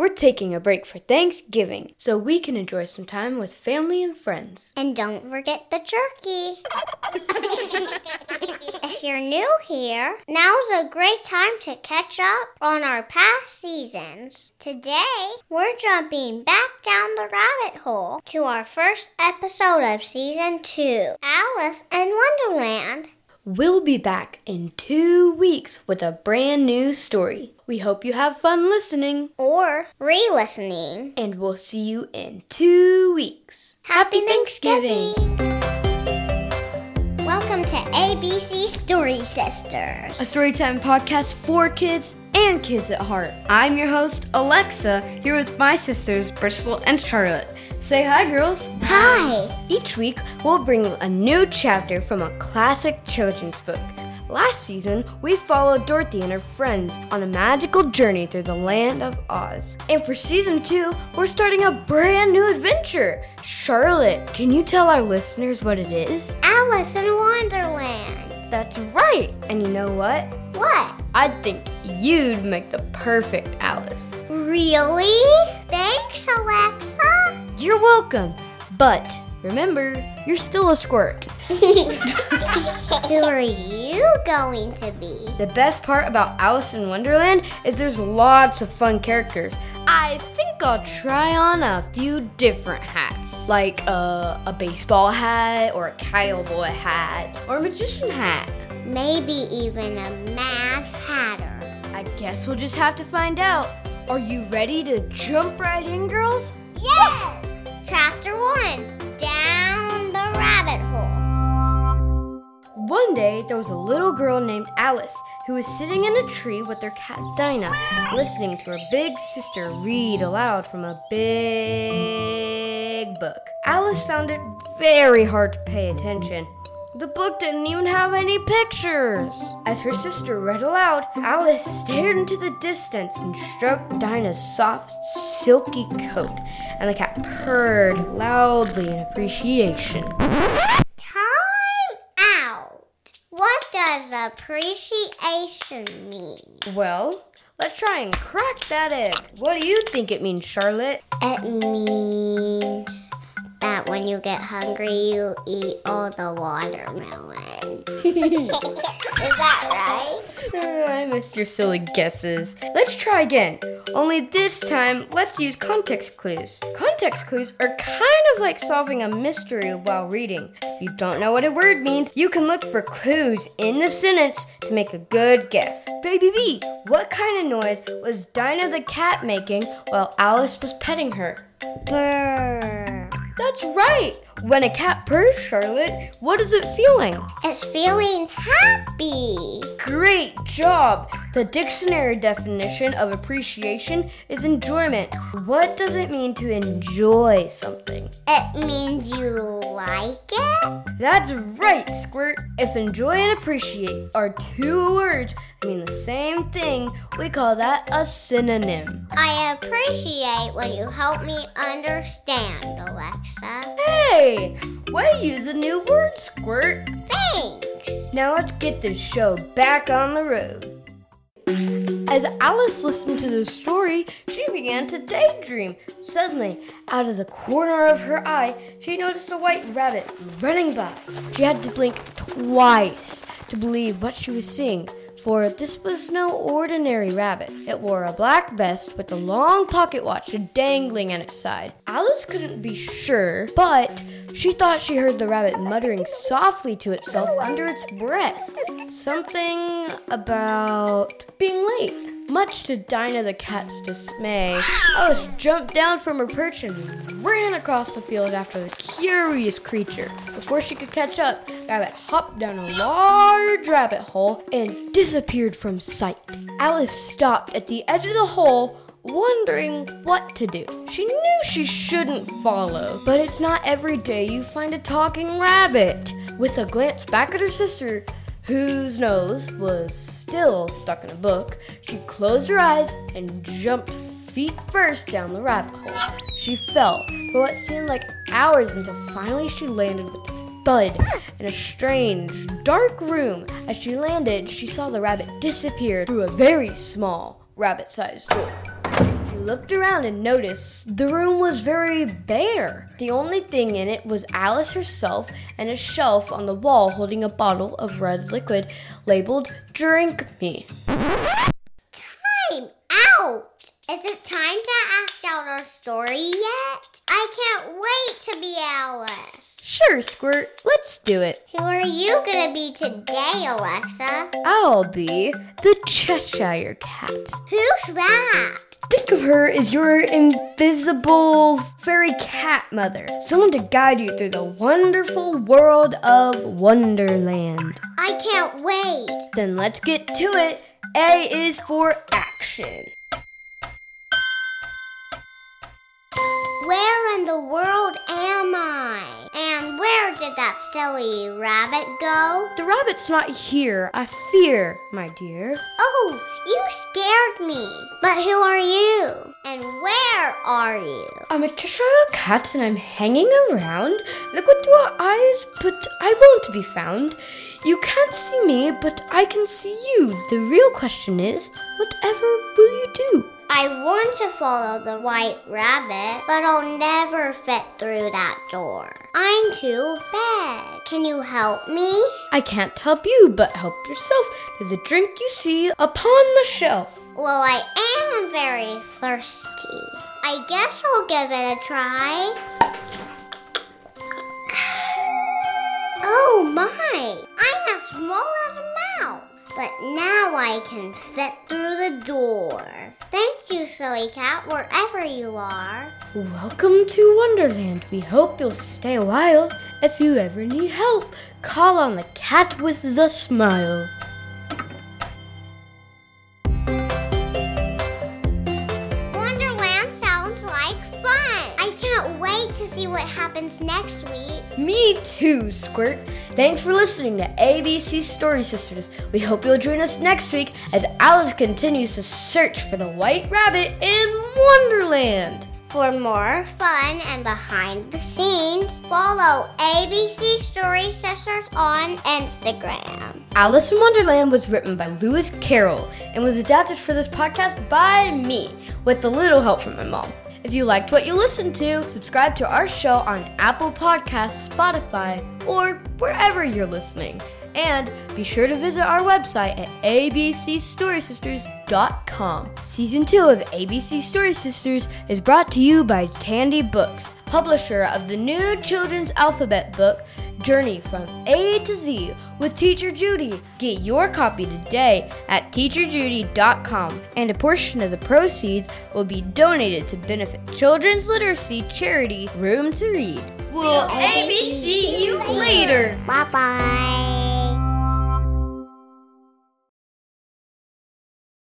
we're taking a break for Thanksgiving so we can enjoy some time with family and friends. And don't forget the turkey. if you're new here, now's a great time to catch up on our past seasons. Today, we're jumping back down the rabbit hole to our first episode of season two Alice in Wonderland. We'll be back in two weeks with a brand new story. We hope you have fun listening, Or re listening. and we'll see you in two weeks. Happy Thanksgiving! Welcome to ABC Story Sisters. a storytime podcast for kids and kids at heart. I'm your host, Alexa, here with my sisters, Bristol and Charlotte. Say hi, girls. Hi! Each week, we'll bring you a new chapter from a classic children's book. Last season, we followed Dorothy and her friends on a magical journey through the land of Oz. And for season two, we're starting a brand new adventure. Charlotte, can you tell our listeners what it is? Alice in Wonderland. That's right. And you know what? What? I think you'd make the perfect Alice. Really? Thanks, Alexa. You're welcome. But remember, you're still a squirt. Who are you going to be? The best part about Alice in Wonderland is there's lots of fun characters. I think I'll try on a few different hats, like a, a baseball hat, or a cowboy hat, or a magician hat. Maybe even a Mad Hatter. I guess we'll just have to find out. Are you ready to jump right in, girls? Yes! Chapter 1 One day, there was a little girl named Alice who was sitting in a tree with her cat Dinah, listening to her big sister read aloud from a big book. Alice found it very hard to pay attention. The book didn't even have any pictures. As her sister read aloud, Alice stared into the distance and stroked Dinah's soft, silky coat, and the cat purred loudly in appreciation. Time out. What does appreciation mean? Well, let's try and crack that egg. What do you think it means, Charlotte? It means when you get hungry, you eat all the watermelon. Is that right? Uh, I missed your silly guesses. Let's try again. Only this time, let's use context clues. Context clues are kind of like solving a mystery while reading. If you don't know what a word means, you can look for clues in the sentence to make a good guess. Baby B, what kind of noise was Dinah the cat making while Alice was petting her? Brr. That's right! When a cat purrs, Charlotte, what is it feeling? It's feeling happy. Great job! The dictionary definition of appreciation is enjoyment. What does it mean to enjoy something? It means you like it? That's right, Squirt. If enjoy and appreciate are two words that mean the same thing, we call that a synonym. I appreciate when you help me understand, Alexa. Hey! Way to use a new word, Squirt! Thanks. Now let's get this show back on the road. As Alice listened to the story, she began to daydream. Suddenly, out of the corner of her eye, she noticed a white rabbit running by. She had to blink twice to believe what she was seeing, for this was no ordinary rabbit. It wore a black vest with a long pocket watch dangling at its side. Alice couldn't be sure, but she thought she heard the rabbit muttering softly to itself under its breath. Something about being late. Much to Dinah the cat's dismay, Alice jumped down from her perch and ran across the field after the curious creature. Before she could catch up, rabbit hopped down a large rabbit hole and disappeared from sight. Alice stopped at the edge of the hole wondering what to do. She knew she shouldn't follow, but it's not every day you find a talking rabbit. With a glance back at her sister, whose nose was still stuck in a book, she closed her eyes and jumped feet first down the rabbit hole. She fell for what seemed like hours until finally she landed with a thud in a strange, dark room. As she landed, she saw the rabbit disappear through a very small rabbit sized door. Looked around and noticed the room was very bare. The only thing in it was Alice herself and a shelf on the wall holding a bottle of red liquid labeled Drink Me. Is it time to act out our story yet? I can't wait to be Alice. Sure, Squirt, let's do it. Who are you gonna be today, Alexa? I'll be the Cheshire Cat. Who's that? Think of her as your invisible fairy cat mother, someone to guide you through the wonderful world of Wonderland. I can't wait. Then let's get to it. A is for action. Where in the world am I? And where did that silly rabbit go? The rabbit's not here. I fear, my dear. Oh, you scared me. But who are you? And where are you? I'm a Cheshire cat and I'm hanging around. Look through our eyes, but I won't be found. You can't see me, but I can see you. The real question is, whatever will you do? I want to follow the white rabbit, but I'll never fit through that door. I'm too big. Can you help me? I can't help you, but help yourself to the drink you see upon the shelf. Well, I am very thirsty. I guess I'll give it a try. Oh my! I'm as small as a but now I can fit through the door. Thank you, silly cat, wherever you are. Welcome to Wonderland. We hope you'll stay a while. If you ever need help, call on the cat with the smile. See what happens next week. Me too, Squirt. Thanks for listening to ABC Story Sisters. We hope you'll join us next week as Alice continues to search for the white rabbit in Wonderland. For more fun and behind the scenes, follow ABC Story Sisters on Instagram. Alice in Wonderland was written by Lewis Carroll and was adapted for this podcast by me, with a little help from my mom. If you liked what you listened to, subscribe to our show on Apple Podcasts, Spotify, or wherever you're listening. And be sure to visit our website at abcstorysisters.com. Season 2 of ABC Story Sisters is brought to you by Tandy Books, publisher of the new children's alphabet book, Journey from A to Z with Teacher Judy. Get your copy today at teacherjudy.com, and a portion of the proceeds will be donated to benefit children's literacy charity Room to Read. We'll ABC you later. Bye bye.